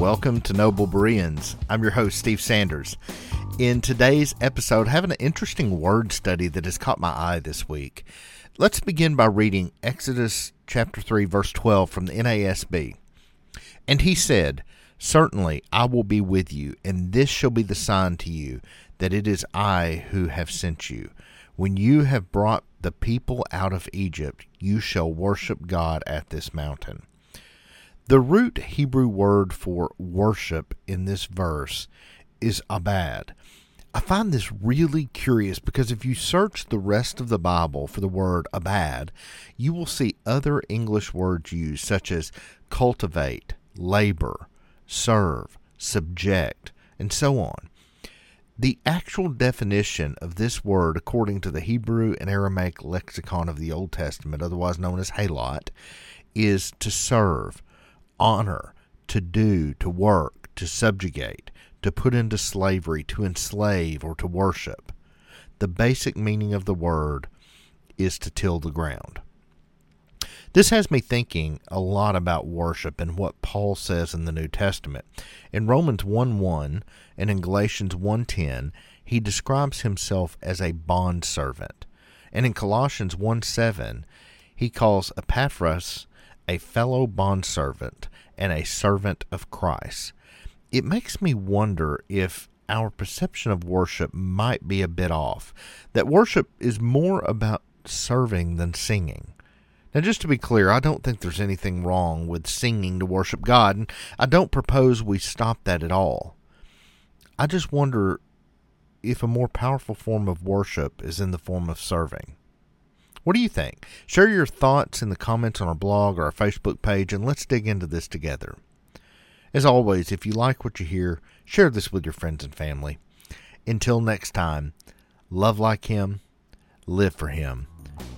Welcome to Noble Bereans. I'm your host, Steve Sanders. In today's episode, having an interesting word study that has caught my eye this week. Let's begin by reading Exodus chapter 3, verse 12 from the NASB. And he said, Certainly I will be with you, and this shall be the sign to you that it is I who have sent you. When you have brought the people out of Egypt, you shall worship God at this mountain. The root Hebrew word for worship in this verse is abad. I find this really curious because if you search the rest of the Bible for the word abad, you will see other English words used, such as cultivate, labor, serve, subject, and so on. The actual definition of this word, according to the Hebrew and Aramaic lexicon of the Old Testament, otherwise known as halot, is to serve honor, to do, to work, to subjugate, to put into slavery, to enslave, or to worship. The basic meaning of the word is to till the ground. This has me thinking a lot about worship and what Paul says in the New Testament. In Romans 1 1 and in Galatians 1.10, he describes himself as a bondservant. And in Colossians 1 7, he calls Epaphras a fellow bondservant and a servant of Christ. It makes me wonder if our perception of worship might be a bit off, that worship is more about serving than singing. Now, just to be clear, I don't think there's anything wrong with singing to worship God, and I don't propose we stop that at all. I just wonder if a more powerful form of worship is in the form of serving. What do you think? Share your thoughts in the comments on our blog or our Facebook page, and let's dig into this together. As always, if you like what you hear, share this with your friends and family. Until next time, love like Him, live for Him,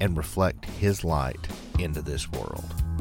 and reflect His light into this world.